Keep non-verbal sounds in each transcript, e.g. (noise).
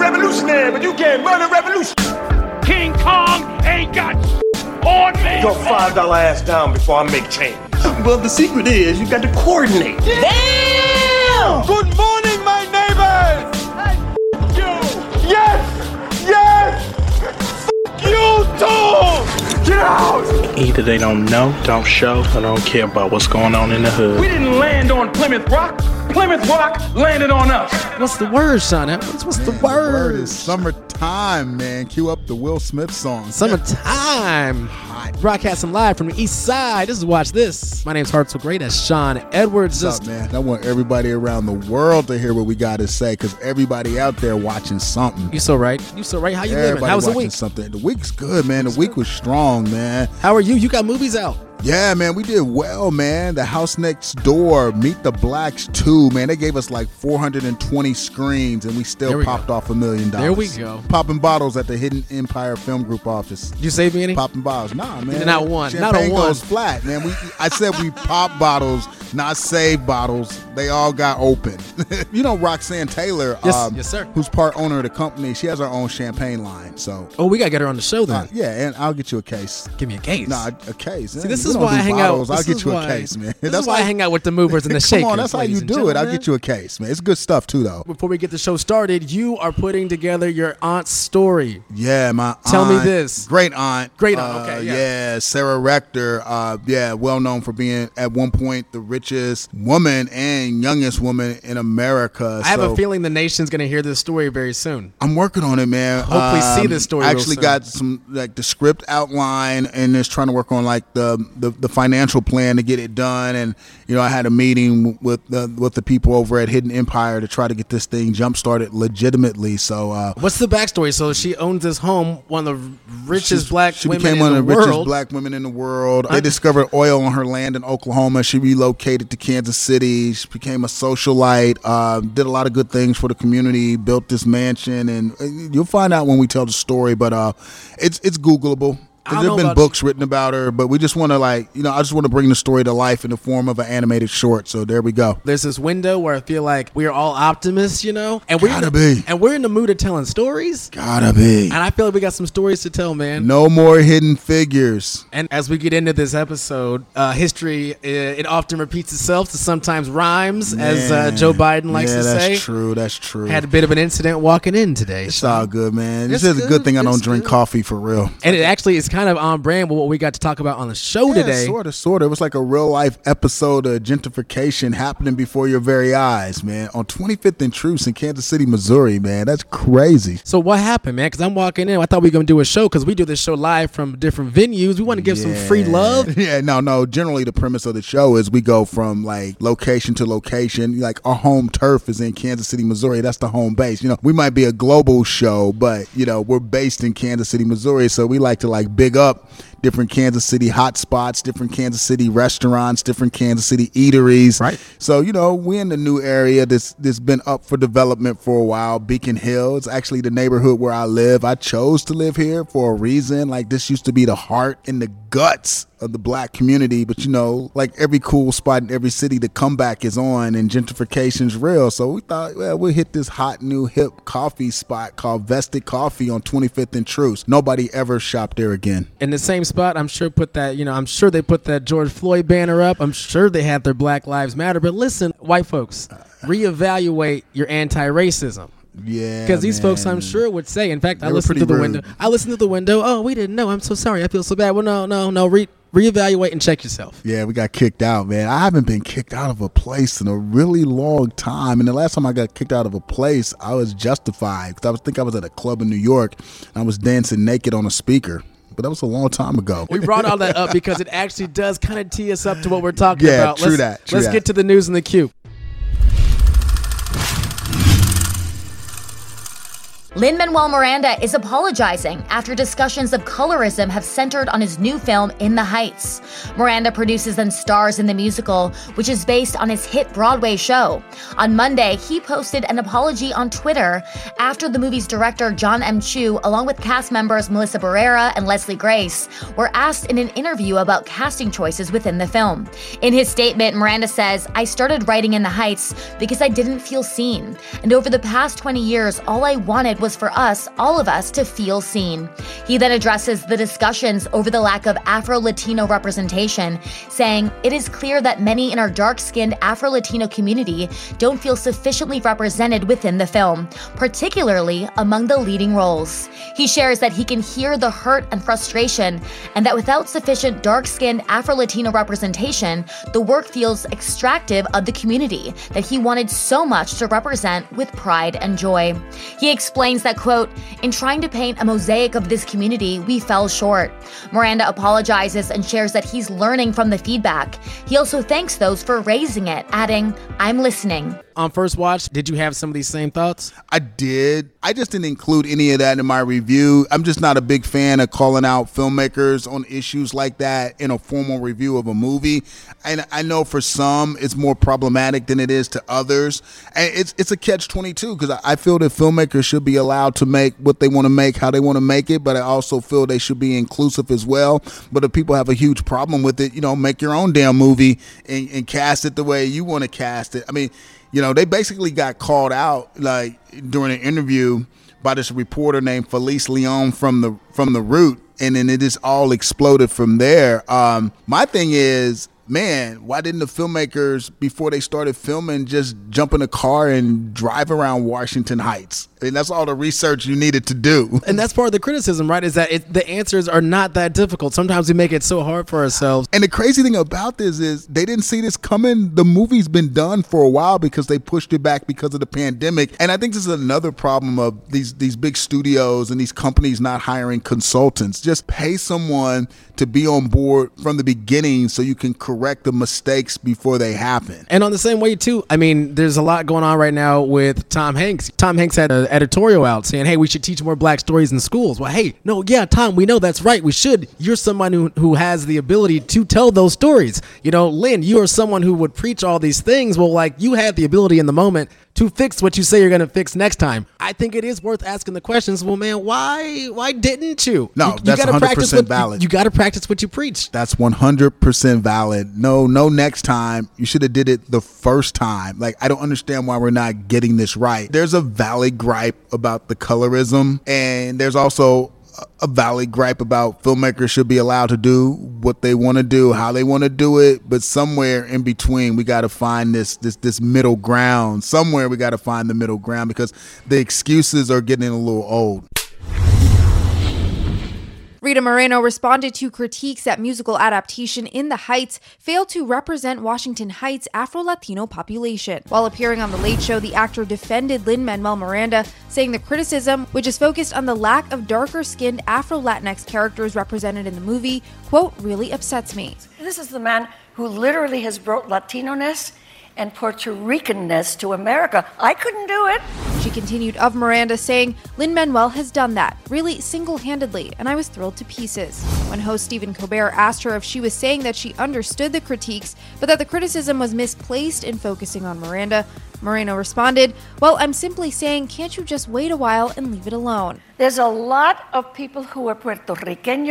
revolutionary, but you can't run a revolution. King Kong ain't got on me. Your five dollar ass down before I make change. Well, the secret is you got to coordinate. Damn! Good morning, my neighbors! F- you! Yes! Yes! F- you too! Get out! Either they don't know, don't show, or don't care about what's going on in the hood. We didn't land on Plymouth Rock. Plymouth Rock landed on us. What's the word, Sean Edwards? What's the word? The Word is summertime, man. Cue up the Will Smith song. Summertime. Broadcasting live from the east side. This is Watch This. My name's Hartzell Gray. That's Sean Edwards. What's up, man? I want everybody around the world to hear what we got to say because everybody out there watching something. You so right. You so right. How you living? Everybody How was the watching week? something. The week's good, man. The week was strong, man. How are you? You got movies out. Yeah, man, we did well, man. The House Next Door, Meet the Blacks 2, man. They gave us like 420 screens and we still we popped go. off a million dollars. There we go. Popping bottles at the Hidden Empire Film Group office. Did you save me any? Popping bottles. Nah, man. Not one. Not a Champagne one. goes flat, man. We I said we pop bottles, not save bottles. They all got open. (laughs) you know Roxanne Taylor, um, Yes- yes, sir. who's part owner of the company, she has her own champagne line. So Oh, we gotta get her on the show then. uh, yeah, and I'll get you a case. Give me a case. Nah, a case. See, this We is why I hang bottles. out. I'll get is you a case, man. This That's is why I hang out with the movers and the (laughs) Come shakers. on, that's how you do it. I'll get you a case, man. It's good stuff too, though. Before we get the show started, you are putting together your aunt's story. Yeah, my Tell me this. Great aunt. Great aunt, uh, okay, yeah. Sarah Rector. Uh, yeah, well known for being at one point the richest woman and youngest woman in America. I have So a feeling the nation's gonna hear this story very soon. I'm working on it, man. Hopefully see this story I actually got some like the script outline and just trying to work on like the, the the financial plan to get it done. And you know, I had a meeting with the with the people over at Hidden Empire to try to get this thing jump started legitimately. So uh, What's the backstory? So she owns this home, one of the richest black she women became in one of the richest world. black women in the world. They discovered oil on her land in Oklahoma. She relocated to Kansas City. She became a socialite. Uh, did a lot of good things for the community. Built this mansion, and uh, you'll find out when we tell the story. But uh, it's it's Googleable. I There know have been books written about her, but we just want to like you know I just want to bring the story to life in the form of an animated short. So there we go. There's this window where I feel like we are all optimists, you know, and we're Gotta the, be. and we're in the mood of telling stories. Gotta be. And I feel like we got some stories to tell, man. No more hidden figures. And as we get into this episode, uh, history uh, it often repeats itself. To sometimes rhymes, as uh, Joe Biden likes yeah, to that's say. true. That's true. Had a bit of an incident walking in today, It's all good, man. This It's is a good. good thing I don't It's drink good. coffee for real. and it actually is kind of on brand with what we got to talk about on the show today. Sort of, sort of. It was like a real life episode of gentrification happening before your very eyes, man. On 25th and Troost in Kansas City, Missouri, man. That's crazy. So what happened, man? Because I'm walking in. I thought we were gonna do a show because we do this show live from different venues. We want to give some free love. (laughs) Yeah, no, no. Generally, the premise of the show is we go from like location to location. Like our home turf is in Kansas City, Missouri. That's the home base. You know, we might be a global show, but you know, we're based in Kansas City, Missouri. So we like to like big up different Kansas City hot spots, different Kansas City restaurants, different Kansas City eateries. Right. So you know, we're in the new area that's that's been up for development for a while. Beacon Hill. It's actually the neighborhood where I live. I chose to live here for a reason. Like this used to be the heart and the guts of the black community, but you know, like every cool spot in every city, the comeback is on and gentrification's real. So we thought, well, we'll hit this hot new hip coffee spot called Vested Coffee on 25th and Troost. Nobody ever shopped there again. In the same spot, I'm sure put that. You know, I'm sure they put that George Floyd banner up. I'm sure they had their Black Lives Matter. But listen, white folks, reevaluate your anti-racism. Yeah. Because these folks, I'm sure, would say. In fact, I They were listened to the rude. window. I listened to the window. Oh, we didn't know. I'm so sorry. I feel so bad. Well, no, no, no. Re- reevaluate and check yourself. Yeah, we got kicked out, man. I haven't been kicked out of a place in a really long time. And the last time I got kicked out of a place, I was justified because I was think I was at a club in New York and I was dancing naked on a speaker. But that was a long time ago. We brought all that up because it actually does kind of tee us up to what we're talking Yeah, about. true let's, that, true let's that. get to the news in the queue. Lin Manuel Miranda is apologizing after discussions of colorism have centered on his new film, In the Heights. Miranda produces and stars in the musical, which is based on his hit Broadway show. On Monday, he posted an apology on Twitter after the movie's director, John M. Chu, along with cast members Melissa Barrera and Leslie Grace, were asked in an interview about casting choices within the film. In his statement, Miranda says, I started writing In the Heights because I didn't feel seen. And over the past 20 years, all I wanted was for us, all of us, to feel seen. He then addresses the discussions over the lack of Afro Latino representation, saying, It is clear that many in our dark skinned Afro Latino community don't feel sufficiently represented within the film, particularly among the leading roles. He shares that he can hear the hurt and frustration, and that without sufficient dark skinned Afro Latino representation, the work feels extractive of the community that he wanted so much to represent with pride and joy. He explains that, quote, in trying to paint a mosaic of this community, we fell short. Miranda apologizes and shares that he's learning from the feedback. He also thanks those for raising it, adding, I'm listening on first watch, did you have some of these same thoughts? I did. I just didn't include any of that in my review. I'm just not a big fan of calling out filmmakers on issues like that in a formal review of a movie. And I know for some it's more problematic than it is to others. And it's it's a catch 22 because I feel that filmmakers should be allowed to make what they want to make, how they want to make it, but I also feel they should be inclusive as well. But if people have a huge problem with it, you know, make your own damn movie and, and cast it the way you want to cast it. I mean, you know, they basically got called out like during an interview by this reporter named Felice Leon from the from the Root, and then it just all exploded from there. Um, my thing is, man, why didn't the filmmakers before they started filming just jump in a car and drive around Washington Heights? And that's all the research you needed to do. (laughs) And that's part of the criticism, right? Is that it, the answers are not that difficult. Sometimes we make it so hard for ourselves. And the crazy thing about this is they didn't see this coming. The movie's been done for a while because they pushed it back because of the pandemic. And I think this is another problem of these these big studios and these companies not hiring consultants. Just pay someone to be on board from the beginning so you can correct the mistakes before they happen. And on the same way too, I mean, there's a lot going on right now with Tom Hanks. Tom Hanks had a editorial out saying, "Hey, we should teach more black stories in schools." Well, hey, no, yeah, Tom, we know that's right. We should. You're someone who who has the ability to tell those stories. You know, Lin, you are someone who would preach all these things. Well, like you had the ability in the moment to fix what you say you're going to fix next time. I think it is worth asking the questions. Well, man, why why didn't you? No, you, that's you gotta 100% practice what, valid. You, you got to practice what you preach. That's 100% valid. No, no next time. You should have did it the first time. Like I don't understand why we're not getting this right. There's a valid gripe about the colorism and there's also a valid gripe about filmmakers should be allowed to do what they want to do, how they want to do it, but somewhere in between we got to find this this this middle ground. Somewhere we got to find the middle ground because the excuses are getting a little old. Rita Moreno responded to critiques that musical adaptation in the Heights failed to represent Washington Heights' Afro Latino population. While appearing on The Late Show, the actor defended Lin Manuel Miranda, saying the criticism, which is focused on the lack of darker skinned Afro Latinx characters represented in the movie, quote, really upsets me. This is the man who literally has brought Latino ness and Puerto Ricanness to America. I couldn't do it. She continued of Miranda, saying, Lin Manuel has done that, really single handedly, and I was thrilled to pieces. When host Stephen Colbert asked her if she was saying that she understood the critiques, but that the criticism was misplaced in focusing on Miranda, Moreno responded, Well, I'm simply saying, can't you just wait a while and leave it alone? There's a lot of people who are Puerto Rican,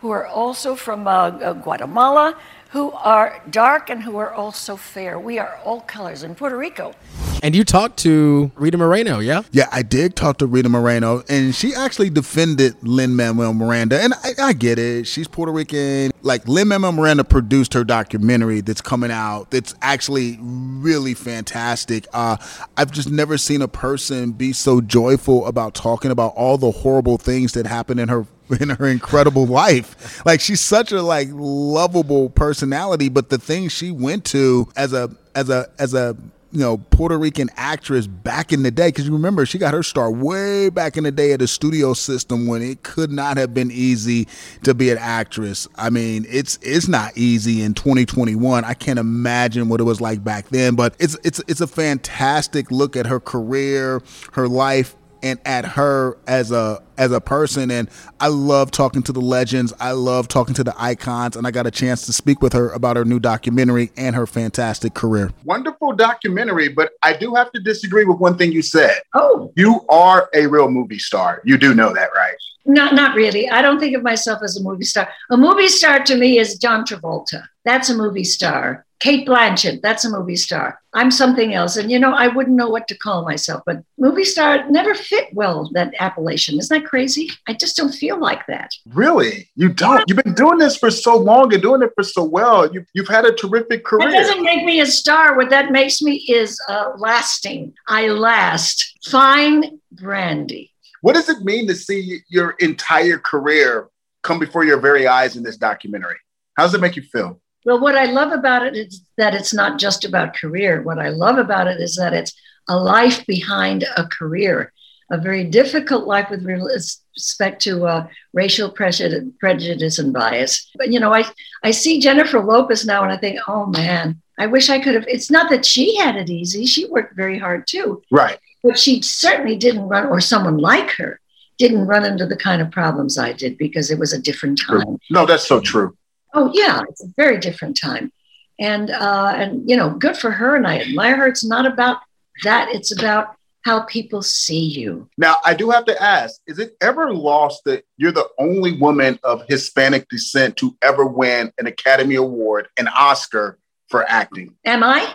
who are also from uh, uh, Guatemala, who are dark and who are also fair. We are all colors in Puerto Rico. And you talked to Rita Moreno, yeah? Yeah, I did talk to Rita Moreno, and she actually defended Lin Manuel Miranda. And I, I, get it. She's Puerto Rican. Like, Lin Manuel Miranda produced her documentary that's coming out that's actually really fantastic. Uh, I've just never seen a person be so joyful about talking about all the horrible things that happened in her in her incredible life. Like she's such a like lovable personality, but the things she went to as a as a as a you know Puerto Rican actress back in the day because you remember she got her start way back in the day at a studio system when it could not have been easy to be an actress. I mean, it's it's not easy in 2021. I can't imagine what it was like back then, but it's it's it's a fantastic look at her career, her life and at her as a as a person and I love talking to the legends. I love talking to the icons and I got a chance to speak with her about her new documentary and her fantastic career. Wonderful documentary, but I do have to disagree with one thing you said. Oh, you are a real movie star. You do know that, right? Not, not really. I don't think of myself as a movie star. A movie star to me is John Travolta. That's a movie star. Cate Blanchett, that's a movie star. I'm something else. And, you know, I wouldn't know what to call myself, but movie star never fit well, that appellation. Isn't that crazy? I just don't feel like that. Really? You don't? You've been doing this for so long and doing it for so well. You, you've had a terrific career. That doesn't make me a star. What that makes me is uh, lasting. I last. Fine brandy. What does it mean to see your entire career come before your very eyes in this documentary? How does it make you feel? Well, what I love about it is that it's not just about career. What I love about it is that it's a life behind a career, a very difficult life with respect to uh, racial prejudice and bias. But, you know, I, I see Jennifer Lopez now and I think, oh man, I wish I could have. It's not that she had it easy, she worked very hard too. Right. But she certainly didn't run, or someone like her didn't run into the kind of problems I did because it was a different time. No, that's so true. Oh yeah, it's a very different time, and uh, and you know, good for her, and I admire her. It's not about that; it's about how people see you. Now, I do have to ask: Is it ever lost that you're the only woman of Hispanic descent to ever win an Academy Award, an Oscar for acting? Am I?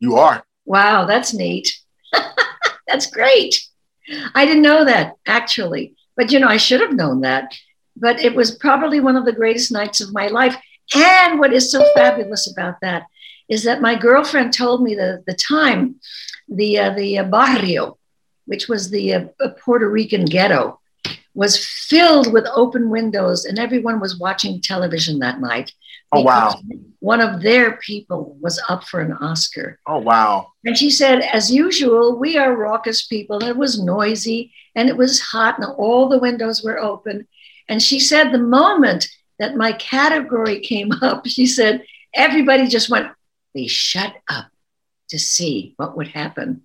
You are. Wow, that's neat. (laughs) that's great. I didn't know that actually, but you know, I should have known that but it was probably one of the greatest nights of my life. And what is so fabulous about that is that my girlfriend told me that at the time, the uh, the uh, barrio, which was the uh, Puerto Rican ghetto, was filled with open windows, and everyone was watching television that night. Oh wow! One of their people was up for an Oscar. Oh wow! And she said, as usual, we are raucous people. It was noisy and it was hot, and all the windows were open. And she said, the moment that my category came (laughs) up, she said, everybody just went, they shut up to see what would happen.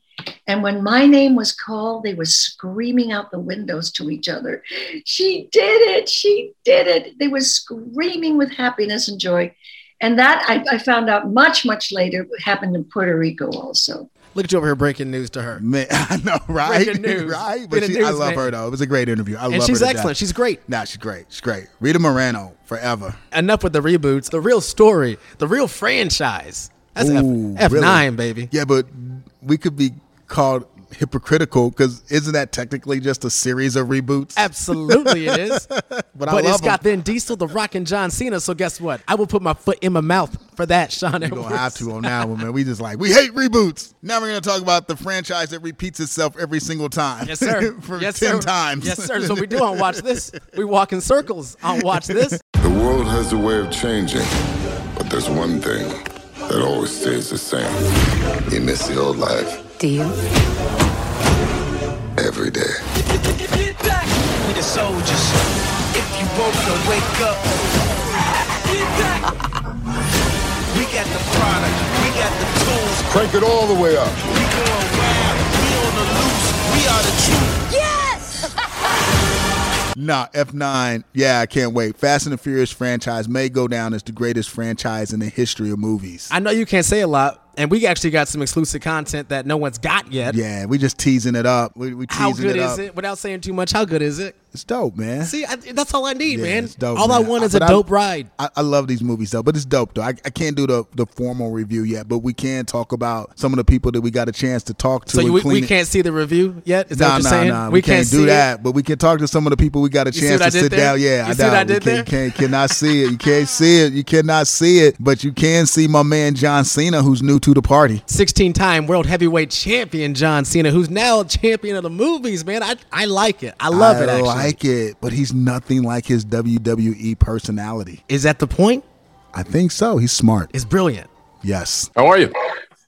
And when my name was called, they were screaming out the windows to each other. She did it. She did it. They were screaming with happiness and joy. And that I, I found out much, much later happened in Puerto Rico also. Look at you over here breaking news to her. Man, (laughs) I know, right? Breaking news. (laughs) right? But she, news, I love man. her though. It was a great interview. I and love she's her. She's excellent. She's great. Nah, she's great. She's great. Rita Moreno, forever. Enough with the reboots. The real story, the real franchise. That's Ooh, F nine, really? baby. Yeah, but we could be called hypocritical because isn't that technically just a series of reboots? Absolutely, it is. (laughs) but but it's got Vin Diesel, The Rock, and John Cena. So guess what? I will put my foot in my mouth for that, Sean. We're gonna have to on (laughs) that one, man. We just like we hate reboots. Now we're gonna talk about the franchise that repeats itself every single time. Yes, sir. (laughs) for yes, ten sir. times. Yes, sir. So we do on Watch This. We walk in circles on Watch This. The world has a way of changing, but there's one thing that always stays the same. You miss the old life. Do you? Every day. Get back! We the soldiers. If you woke up, wake up. Get back! we got the product. We got the tools. Crank it all the way up. We going wild. We on the loose. We are the truth. Yes! (laughs) Nah, F9. Yeah, I can't wait. Fast and the Furious franchise may go down as the greatest franchise in the history of movies. I know you can't say a lot, and we actually got some exclusive content that no one's got yet. Yeah, we just teasing it up. We, we teasing how good it is up. it? Without saying too much, how good is it? It's dope, man. See, I, that's all I need, Yeah, man. it's dope, all I want is But a I- dope ride. I, I love these movies though, but it's dope though. I, I can't do the, the formal review yet, but we can talk about some of the people that we got a chance to talk to. So you, we, we can't see the review yet. Is that Nah, what you're nah, saying? nah. We, can't, see do it? that, but we can talk to some of the people we got a chance to sit there? down. Yeah, You I see what I did we there? can, can, cannot see it. You can't see it. You cannot see it, but you can see my man John Cena, who's new to the party. 16 time world heavyweight champion John Cena, who's now champion of the movies, man. I, I like it. I love it, actually. Like it, but he's nothing like his WWE personality. Is that the point? I think so. He's smart. It's brilliant. Yes. How are you?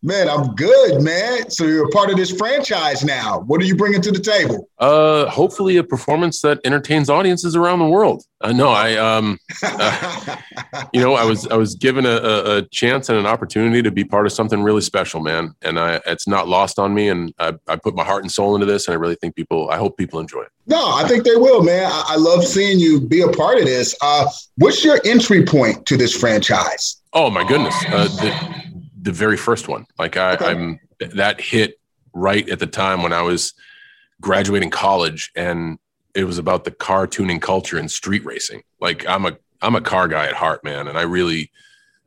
Man, I'm good, man. So you're a part of this franchise now. What are you bringing to the table? Uh, hopefully a performance that entertains audiences around the world. Uh, no, I um, uh, (laughs) you know, I was I was given a, a, chance and an opportunity to be part of something really special, man, and I it's not lost on me, and I, I put my heart and soul into this, and I really think people, I hope people enjoy it. No, I think they will, man. I, I love seeing you be a part of this. Uh, what's your entry point to this franchise? Oh my goodness, uh, the the very first one. Like I, I'm that hit right at the time when I was graduating college, and it was about the car tuning culture and street racing. Like I'm a I'm a car guy at heart, man, and I really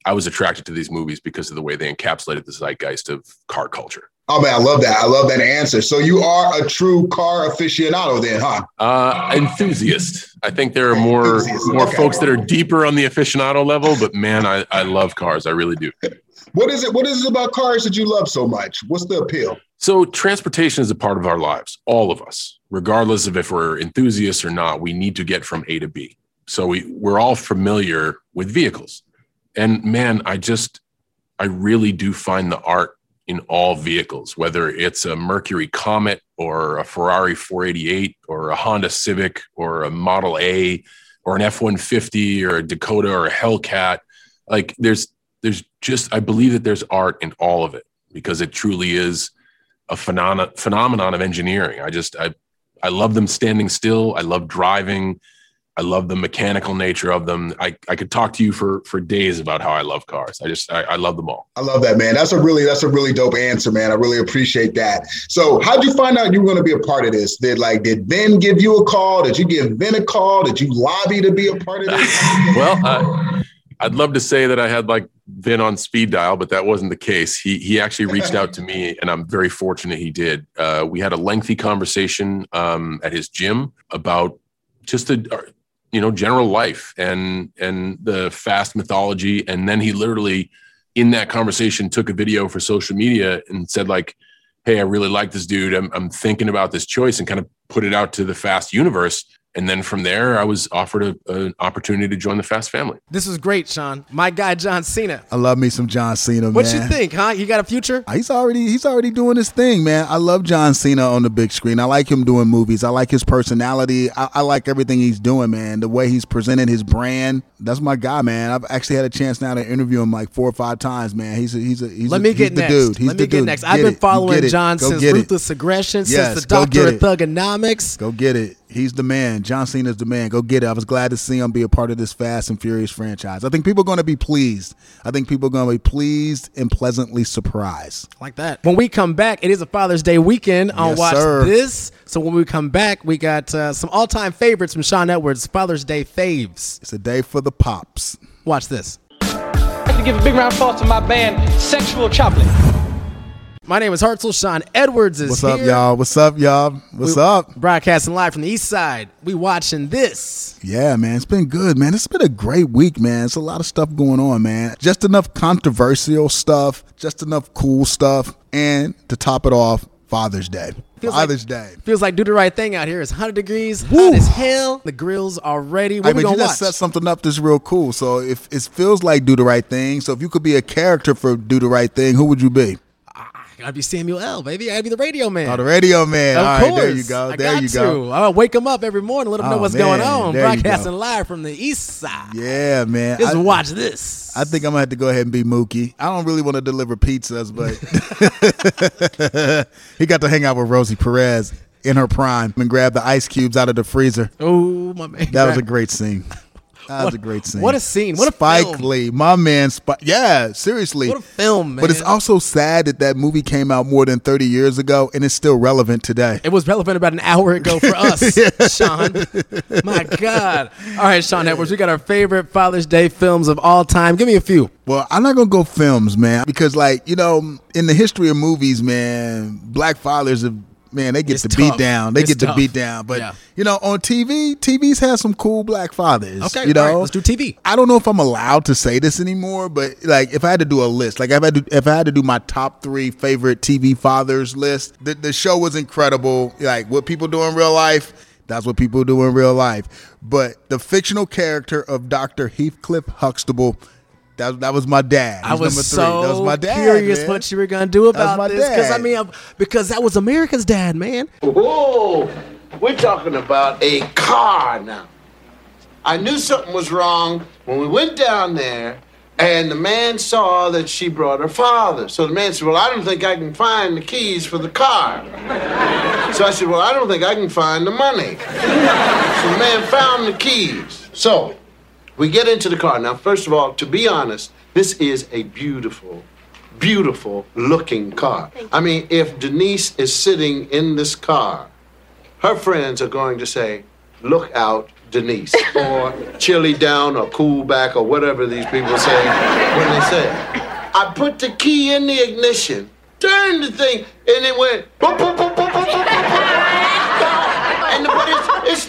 I was attracted to these movies because of the way they encapsulated the zeitgeist of car culture. Oh man, I love that. I love that answer. So you are a true car aficionado, then, huh? Uh, enthusiast. I think there are more Enthusiast, more okay. folks that are deeper on the aficionado level, but man, I, I love cars. I really do. What is it? What is it about cars that you love so much? What's the appeal? So transportation is a part of our lives, all of us, regardless of if we're enthusiasts or not. We need to get from A to B. So we we're all familiar with vehicles, and man, I just I really do find the art in all vehicles, whether it's a Mercury Comet or a Ferrari 488 or a Honda Civic or a Model A or an F150 or a Dakota or a Hellcat. Like there's there's just I believe that there's art in all of it because it truly is a phenomena phenomenon of engineering. I just I I love them standing still. I love driving. I love the mechanical nature of them. I, I could talk to you for for days about how I love cars. I just I, I love them all. I love that, man. That's a really that's a really dope answer, man. I really appreciate that. So, how'd you find out you were going to be a part of this? Did like did Vin give you a call? Did you give Vin a call? Did you lobby to be a part of this? (laughs) well, uh, I'd love to say that I had like Vin on speed dial, but that wasn't the case. He he actually reached out to me, and I'm very fortunate he did. Uh, we had a lengthy conversation um, at his gym about just the uh, you know general life and and the fast mythology, and then he literally in that conversation took a video for social media and said like, "Hey, I really like this dude. I'm I'm thinking about this choice," and kind of put it out to the fast universe. And then from there, I was offered a, an opportunity to join the Fast family. This was great, Sean. My guy John Cena. I love me some John Cena. What man. you think, huh? You got a future? He's already he's already doing his thing, man. I love John Cena on the big screen. I like him doing movies. I like his personality. I, I like everything he's doing, man. The way he's presenting his brand. That's my guy, man. I've actually had a chance now to interview him like four or five times, man. He's a, he's a, he's Let a, me he's get the next. dude. He's Let me get dude. next. I've it. been following. John since get it. Ruthless Aggression, Yes, since the Doctor of it. Thuganomics. Go get it. He's the man. John Cena's the man. Go get it. I was glad to see him be a part of this Fast and Furious franchise. I think people are going to be pleased. I think people are going to be pleased and pleasantly surprised. Like that. When we come back, it is a Father's Day weekend on Yes, Watch sir. This. So when we come back, we got uh, some all-time favorites from Sean Edwards, Father's Day faves. It's a day for the pops. Watch this. I'd like to give a big round of applause to my band, Sexual Chocolate. My name is Hartzell. Sean Edwards is What's here. up, y'all? What's up, y'all? What's We- up? Broadcasting live from the East Side. We watching this. Yeah, man, it's been good, man. It's been a great week, man. It's a lot of stuff going on, man. Just enough controversial stuff, just enough cool stuff, and to top it off, Father's Day. Feels like- Father's Day. Feels like do the right thing out here. It's 100 degrees, hot as hell. The grill's are ready. What I we mean, you gonna just watch? set something up that's real cool. So if it feels like do the right thing, so if you could be a character for do the right thing, who would you be? I gotta be Samuel L. Baby, I gotta be the radio man. Oh, the radio man. Of All right, course. there you go. I There got you go. to. I'll wake them up every morning, let know Oh, what's going on. There go. Broadcasting live from the East Side. Yeah, man. Just I- watch this. I think I'm gonna have to go ahead and be Mookie. I don't really want to deliver pizzas, but (laughs) he got to hang out with Rosie Perez in her prime and grab the ice cubes out of the freezer. Oh my man, That was a great scene. That was (laughs) What- a great scene. what a scene. What a Spike film. Lee, my man. Spike. Yeah, seriously. What a film, man. But it's also sad that that movie came out more than 30 years ago and it's still relevant today. It was relevant about an hour ago for (laughs) us, Sean. My God. All right, Sean Edwards, we got our favorite Father's Day films of all time. Give me a few. Well, I'm not gonna go films, man, because like you know, in the history of movies, man, black fathers have man they get It's the beat down, they It's get the tough. beat down. But Yeah. you know, on TV, TV's has some cool black fathers. Okay, you know, right, let's do TV. I don't know if I'm allowed to say this anymore, but like if I had to do a list, like if I had to, if I had to do my top three favorite TV fathers list, the, the show was incredible. Like what people do in real life, that's what people do in real life. But the fictional character of Dr. Heathcliff Huxtable, that, that was my dad. I was number three. so that was my dad, curious man. what you were gonna do That was about my this because I mean, I'm- because that was America's dad, man. Whoa, we're talking about a car now. I knew something was wrong when we went down there and the man saw that she brought her father. So the man said, Well, I don't think I can find the keys for the car. So I said, Well, I don't think I can find the money. So the man found the keys. So we get into the car. Now, first of all, to be honest, this is a beautiful, beautiful looking car. I mean, if Denise is sitting in this car, her friends are going to say, look out Denise (laughs) or chilly down or cool back or whatever these people say when they say it. I put the key in the ignition, turned the thing, and it went.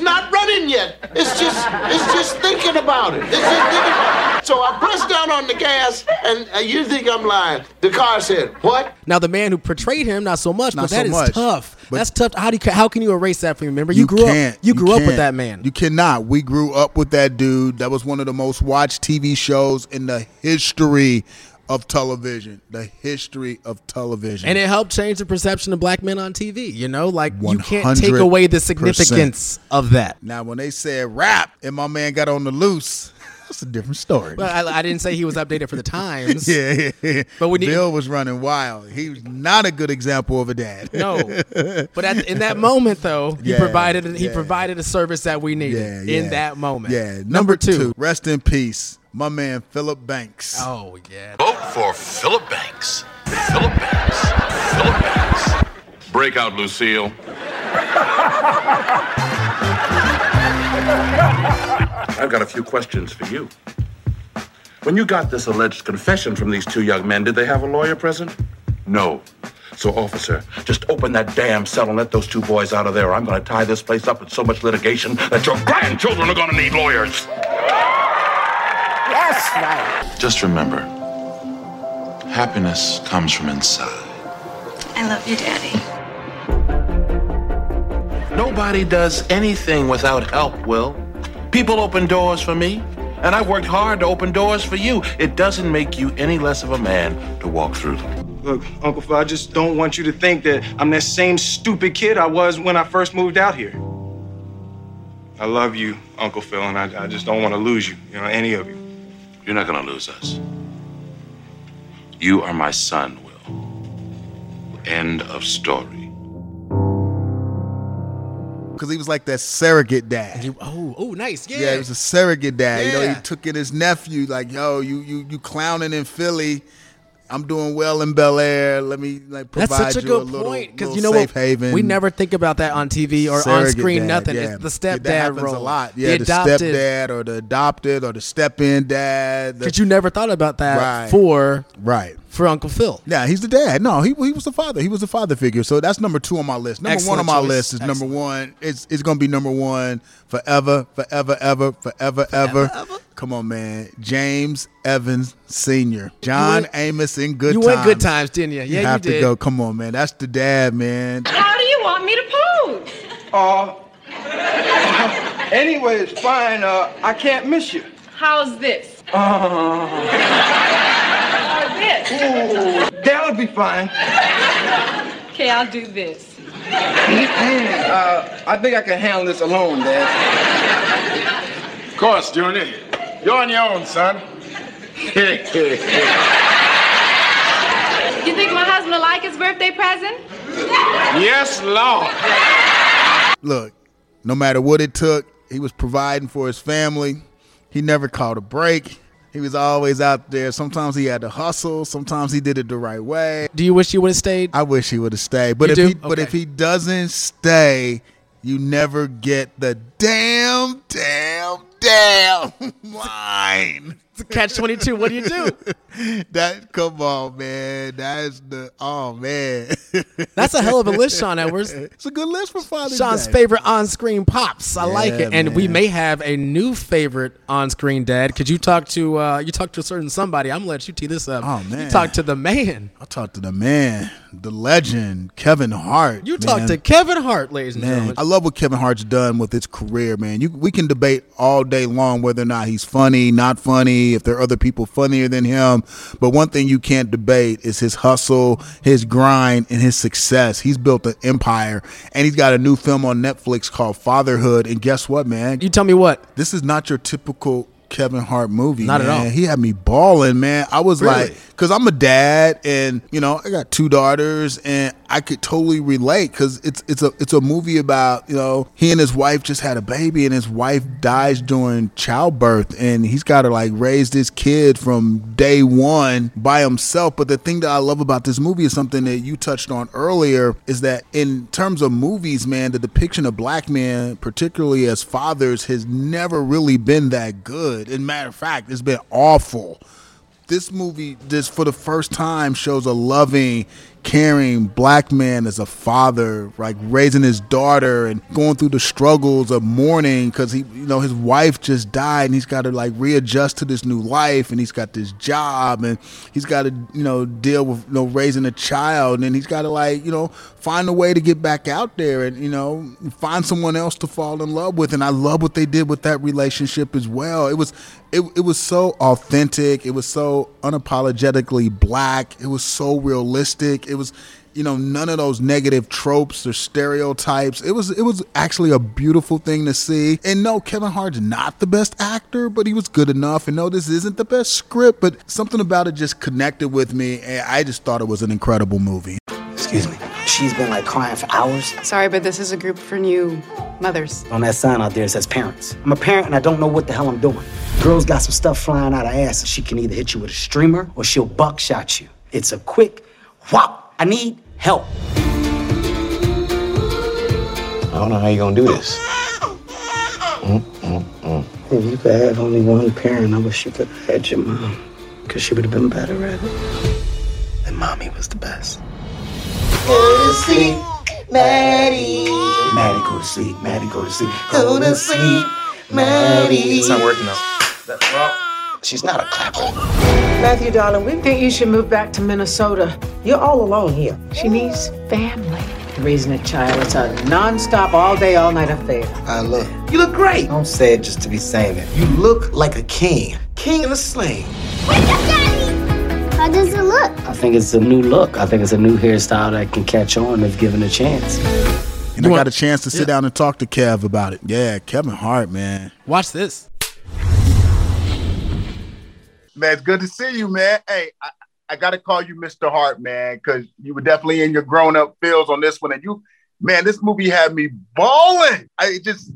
Not running yet. It's just it's just thinking about it. It's just thinking. So I pressed down on the gas, and uh, you think I'm lying? The car said, "What?" Now the man who portrayed him, not so much, Not but that so is much. tough. But- That's tough. How do you how can you erase that from you? Remember, you, grew can't. up you grew up with that man. You cannot. We grew up with that dude. That was one of the most watched TV shows in the history of television. The history of television. And it helped change the perception of black men on TV. You know, like you can't take away the significance of that. Now, when they said rap and my man got on the loose, that's a different story. But I, I didn't say he was updated for the (laughs) times. yeah, yeah. But when you- Bill was running wild. He was not a good example of a dad. No, (laughs) but at, in that moment though, he Yeah, provided he provided a service that we needed Yeah, yeah. in that moment. Yeah. Number, two. Rest in peace, my man Philip Banks. Oh yeah. Vote for Philip Banks. Philip Banks. Philip Banks. Break out, Lucille. (laughs) I've got a few questions for you. When you got this alleged confession from these two young men, did they have a lawyer present? No. So, officer, just open that damn cell and let those two boys out of there. or I'm going to tie this place up with so much litigation that your grandchildren are going to need lawyers. Yes, right. Just remember, happiness comes from inside. I love you, Daddy. Nobody does anything without help, Will. People open doors for me, and I've worked hard to open doors for you. It doesn't make you any less of a man to walk through them. Look, Uncle Phil, I just don't want you to think that I'm that same stupid kid I was when I first moved out here. I love you, Uncle Phil, and I, I just don't want to lose you, you know, any of you. You're not gonna lose us. You are my son, Will. End of story. Because he was like that surrogate dad. Oh, oh, nice. Yeah. Yeah, he was a surrogate dad. You know, Yeah. he took in his nephew, like, yo, you you you clowning in Philly. I'm doing well in Bel Air. Let me like provide That's such a you good a little, point because you know safe what? haven. We never think about that on TV or on screen. dad, nothing. yeah. It's the stepdad that happens role. a lot. Yeah, the, adopted. stepdad or the adopted or the step-in dad. the- Because you never thought about that Right. for right for Uncle Phil. Yeah, he's the dad. No, he he was the father. He was the father figure. So that's number two on my list. Number Excellent one on my choice. list is number one. It's it's gonna be number one forever, forever, ever, forever, ever. Come on, man. James Evans Senior, John went- Amos in good. Times. You times. went good times, didn't you? Yeah, you have to did. go. Come on, man. That's the dad, man. How do you want me to pose? Uh, (laughs) anyway, it's fine. Uh, I can't miss you. How's this? Uh, How's (laughs) this? Ooh, that'll be fine. Okay, I'll do this. uh, I think I can handle this alone, Dad. Of course, Junior. You're on your own, son. You think my husband will like his birthday present? yes, Lord. Look, no matter what it took, he was providing for his family. He never caught a break. He was always out there. Sometimes he had to hustle. Sometimes he did it the right way. Do you wish you would have stayed? I wish he would have stayed. But You if do? he but if he doesn't stay, you never get the damn, damn, damn (laughs) line. Catch twenty two. What do you do? (laughs) That come on, man. That's the oh man. That's a hell of a list, Sean (laughs) Edwards. It's a good list for Father's Sean's Day. favorite on-screen pops. I like Yeah, it, and we may have a new favorite on-screen dad. Could you talk to uh, you talk to a certain somebody? I'm gonna let you tee this up. Oh, man. you talk to the man. i talk to the man, the legend, Kevin Hart. You talk to Kevin Hart, ladies and Man, gentlemen. I love what Kevin Hart's done with his career, man. You we can debate all day long whether or not he's funny, not funny, if there are other people funnier than him. But one thing you can't debate is his hustle, his grind, and his success. He's built an empire, and he's got a new film on Netflix called Fatherhood. And guess what, man? You tell me what? This is not your typical Kevin Hart movie. Not at man. all. He had me balling, man. I was Really? like, because I'm a dad, and you know, I got two daughters, and I could totally relate because it's it's a it's a movie about you know he and his wife just had a baby, and his wife dies during childbirth, and he's got to like raise this kid from day one by himself. But the thing that I love about this movie is something that you touched on earlier is that in terms of movies, man, the depiction of black men, particularly as fathers, has never really been that good. And matter of fact, it's been awful. This movie just for the first time shows a loving caring black man as a father like raising his daughter and going through the struggles of mourning because he you know his wife just died and he's got to like readjust to this new life and he's got this job and he's got to you know deal with you know raising a child and he's got to like you know find a way to get back out there and you know find someone else to fall in love with. And i love what they did with that relationship as well. It was it, it was so authentic. It was so unapologetically black. It was so realistic. It was you know none of those negative tropes or stereotypes. It was it was actually a beautiful thing to see. And no kevin hart's not the best actor but he was good enough. And no this isn't the best script but something about it just connected with me and i just thought it was an incredible movie Excuse me. She's been like crying for hours. Sorry, but this is a group for new mothers. On that sign out there, it says parents. I'm a parent and I don't know what the hell I'm doing. Girl's got some stuff flying out her ass and she can either hit you with a streamer or she'll buckshot you. It's a quick whop. I need help. I don't know how you're gonna do this. Mm-mm-mm. If you could have only one parent, I wish you could have had your mom. Because she would have been better at it. And mommy was the best. Go to sleep, Maddie. Maddie, go to sleep. Maddie, go to sleep. Go to sleep, Maddie. It's not working though. She's not a clapper. Matthew, darling, we think you should move back to Minnesota. You're all alone here. She needs family. Raising a child, it's a non-stop, all day, all night affair. I look. You look great. Don't say it just to be saying it. You look like a king. King in a sling. How does it look? I think it's a new look. I think it's a new hairstyle that can catch on if given a chance. and i got a chance to sit down and talk to kev about it yeah kevin hart man Watch this. Man, it's good to see you, man. Hey, I, I got to call you Mr. Hart, man, because you were definitely in your grown up feels on this one. And you, man, this movie had me balling. I just,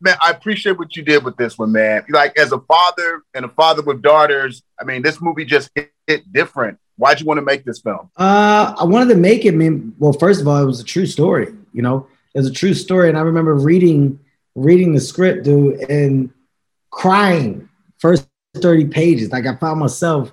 man, I appreciate what you did with this one, man. Like, as a father and a father with daughters, I mean, this movie just hit, hit different. Why'd you want to make this film? Uh, I wanted to make it. Man, well, first of all, it was a true story. You know, it was a true story, and I remember reading reading the script, dude, and crying first thirty pages. Like I found myself,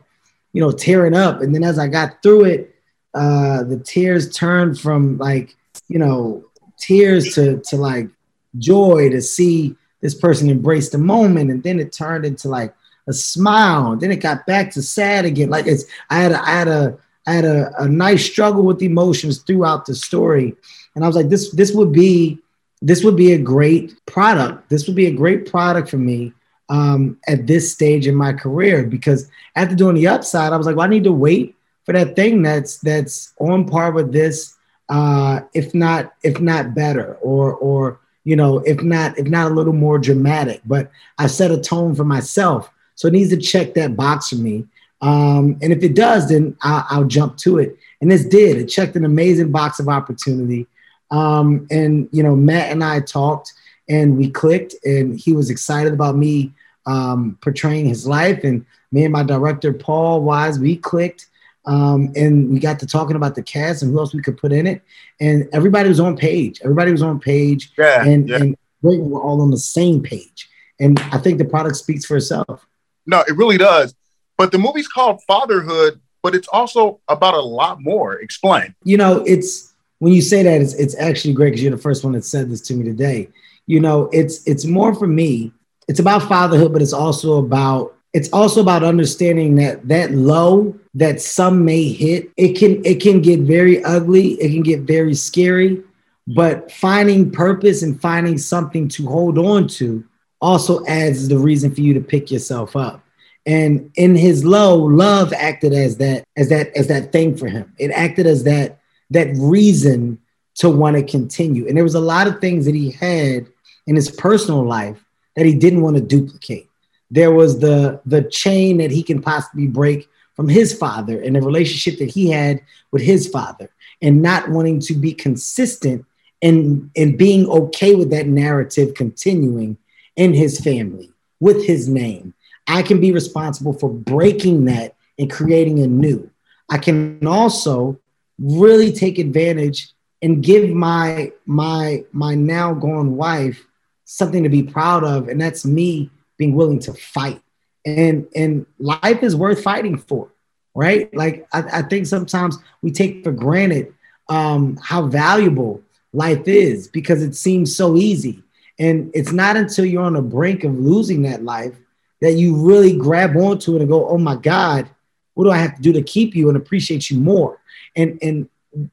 you know, tearing up, and then as I got through it, uh, the tears turned from like, you know, tears to to like joy to see this person embrace the moment, and then it turned into like a smile. Then it got back to sad again. Like it's I had a, I had a I had a, a nice struggle with emotions throughout the story, and I was like, this this would be this would be a great product. This would be a great product for me um, at this stage in my career because after doing the upside, I was like, well, I need to wait for that thing that's that's on par with this, uh, if not if not better, or or you know, if not if not a little more dramatic. But I set a tone for myself, so it needs to check that box for me. Um, and if it does, then I'll, I'll jump to it. And this did. It checked an amazing box of opportunity. Um, and you know, Matt and I talked, and we clicked, and he was excited about me um, portraying his life, and me and my director Paul Weitz, we clicked, um, and we got to talking about the cast and who else we could put in it, and everybody was on page. Everybody was on page, Yeah, and yeah. and we were all on the same page. And I think the product speaks for itself. No, it really does. But the movie's called Fatherhood, but it's also about a lot more. Explain. you know, it's when you say that, it's it's actually great because you're the first one that said this to me today. You know, it's it's more for me. It's about fatherhood, but it's also about it's also about understanding that that low that some may hit, it can it can get very ugly, it can get very scary, but finding purpose and finding something to hold on to also adds the reason for you to pick yourself up. And in his low, love acted as that as that as that thing for him. It acted as that that reason to want to continue. And there was a lot of things that he had in his personal life that he didn't want to duplicate. there was the the chain that he can possibly break from his father and the relationship that he had with his father and not wanting to be consistent and and being okay with that narrative continuing in his family with his name. I can be responsible for breaking that and creating a new. I can also really take advantage and give my my my now gone wife something to be proud of and that's me being willing to fight. And and life is worth fighting for right? Like i, I think sometimes we take for granted um, how valuable life is because it seems so easy and it's not until you're on the brink of losing that life that you really grab onto it and go oh my god what do i have to do to keep you and appreciate you more and and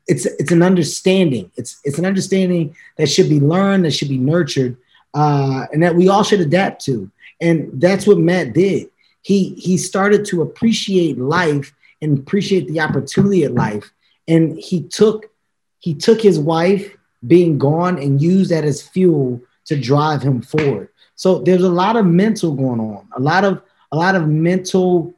it's it's an understanding it's it's an understanding that should be learned that should be nurtured uh, and that we all should adapt to and that's what Matt did. He he started to appreciate life and appreciate the opportunity at life. And he took he took his wife being gone and used that as fuel to drive him forward. So there's a lot of mental going on, a lot of a lot of mental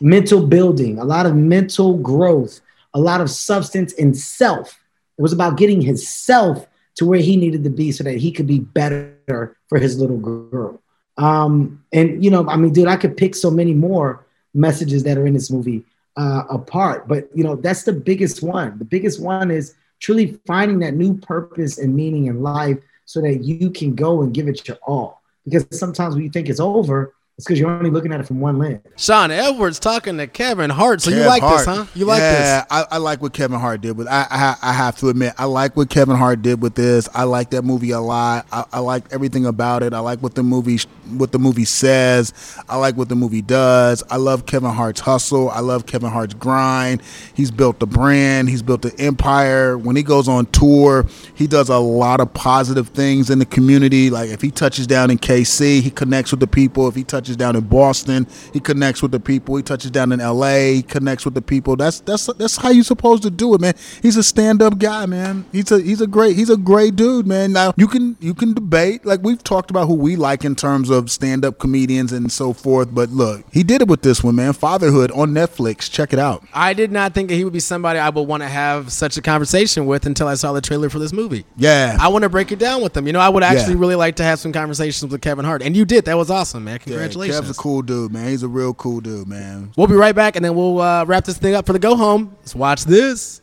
mental building, a lot of mental growth, a lot of substance in self. It was about getting his self to where he needed to be so that he could be better for his little girl. Um, and you know, I mean, dude, I could pick so many more messages that are in this movie uh, apart, but you know, that's the biggest one. The biggest one is truly finding that new purpose and meaning in life, so that you can go and give it your all. Because sometimes when you think it's over, it's because you're only looking at it from one lens. Sean Edwards talking to Kevin Hart. So you like Hart. this, huh? You like yeah, this? I, I like what Kevin Hart did. But I, I I have to admit, I like what Kevin Hart did with this. I like that movie a lot. I, I like everything about it. I like what the movie what the movie says. I like what the movie does. I love Kevin Hart's hustle. I love Kevin Hart's grind. He's built the brand. He's built the empire. When he goes on tour, he does a lot of positive things in the community. Like if he touches down in KC, he connects with the people. If he touches down in Boston, he connects with the people. He touches down in LA, he connects with the people. That's that's that's how you supposed to do it, man. He's a stand-up guy, man. He's a he's a great he's a great dude, man. Now you can you can debate like we've talked about who we like in terms of stand-up comedians and so forth, but look, he did it with this one, man. Fatherhood on Netflix. Check it out. I did not think that he would be somebody I would want to have such a conversation with until I saw the trailer for this movie. Yeah. I want to break it down with him. You know, I would actually Yeah. really like to have some conversations with Kevin Hart. And you did. That was awesome, man. Yeah, Congratulations. Kev's a cool dude, man. He's a real cool dude, man. We'll be right back and then we'll uh, wrap this thing up for the go home. Let's watch this.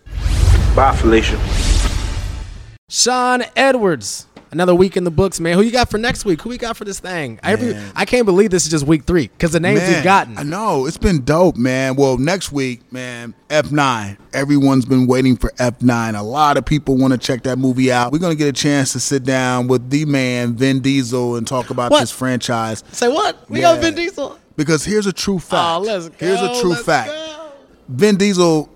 Bye, Felicia. Sean Edwards. Another week in the books, man. Who you got for next week? Who we got for this thing? I, every, I can't believe this is just week three because the names Man, we've gotten. I know it's been dope, man. Well, next week, man, F9. Everyone's been waiting for F9. A lot of people want to check that movie out. We're gonna get a chance to sit down with the man Vin Diesel and talk about What? this franchise. Say what? We Yeah. got Vin Diesel. Because here's a true oh, fact. Oh, Here's a true let's fact. Vin Diesel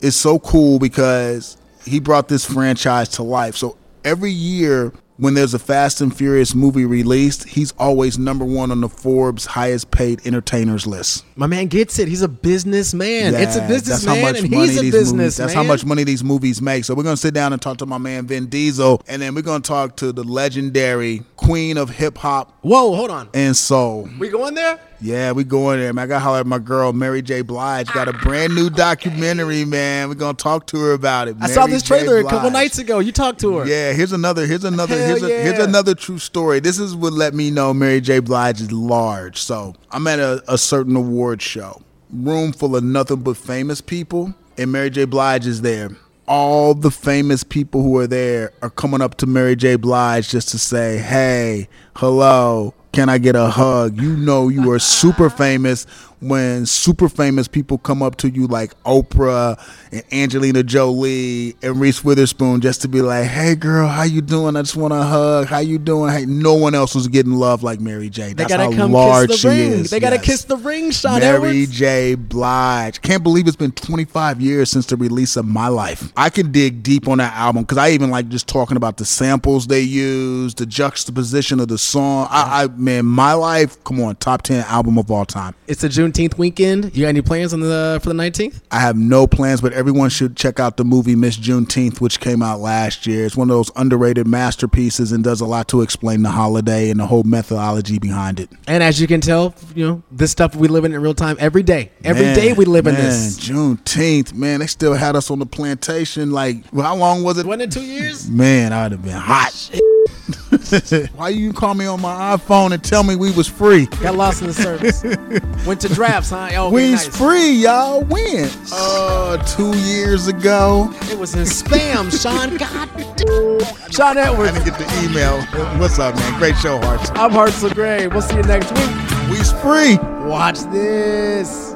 is so cool because he brought this franchise to life. So every year when there's a Fast and Furious movie released, he's always number one on the Forbes highest paid entertainers list. My man gets it. He's a businessman. it's a Yeah, businessman, and he's a businessman. That's how much money these movies make. So we're gonna sit down and talk to my man Vin Diesel, and then we're gonna talk to the legendary queen of hip hop. Whoa, hold on. And soul. We going there? Yeah, we going there, man. I got holler at my girl Mary J. Blige. Got a brand new documentary, man. We're gonna talk to her about it. I saw this trailer a couple nights ago. You talked to her. Yeah, here's another. Here's another. Hell here's, a, here's another true story. This is what let me know Mary J. Blige is large. So I'm at a, a certain award show, room full of nothing but famous people, and Mary J. Blige is there. All the famous people who are there are coming up to Mary J. Blige just to say, "Hey, hello." Can I get a hug? You know you are super famous when super famous people come up to you like Oprah and Angelina Jolie and Reese Witherspoon just to be like, "Hey girl, how you doing? I just want a hug. How you doing?" Hey, no one else was getting love like Mary J. They gotta how come large kiss she the ring. is. They gotta kiss the ring, Sean Mary Edwards. J. Blige. Can't believe it's been 25 years since the release of My Life. I can dig deep on that album because I even like just talking about the samples they use, the juxtaposition of the song. I, I man, My Life. Come on, top 10 album of all time. It's a June Juneteenth weekend. You got any plans on the for the 19th? I have no plans, but everyone should check out the movie Miss Juneteenth, which came out last year. It's one of those underrated masterpieces and does a lot to explain the holiday and the whole methodology behind it. And as you can tell, you know this stuff we live in in real time every day. Every Man, day we live in man, this. Juneteenth, man, they still had us on the plantation. Like, well, how long was it? Wasn't it two years? Man, I'd have been hot. (laughs) Why you call me on my iPhone and tell me we was free? Got lost in the service. (laughs) Went to drafts, huh? Oh, we nice. free, y'all. When? Uh, two years ago. It was in spam, Sean. (laughs) God, damn. Sean Edwards. I didn't get the email. What's up, man? Great show, Hartzell. I'm Hartzell Gray. We'll see you next week. We's free. Watch this.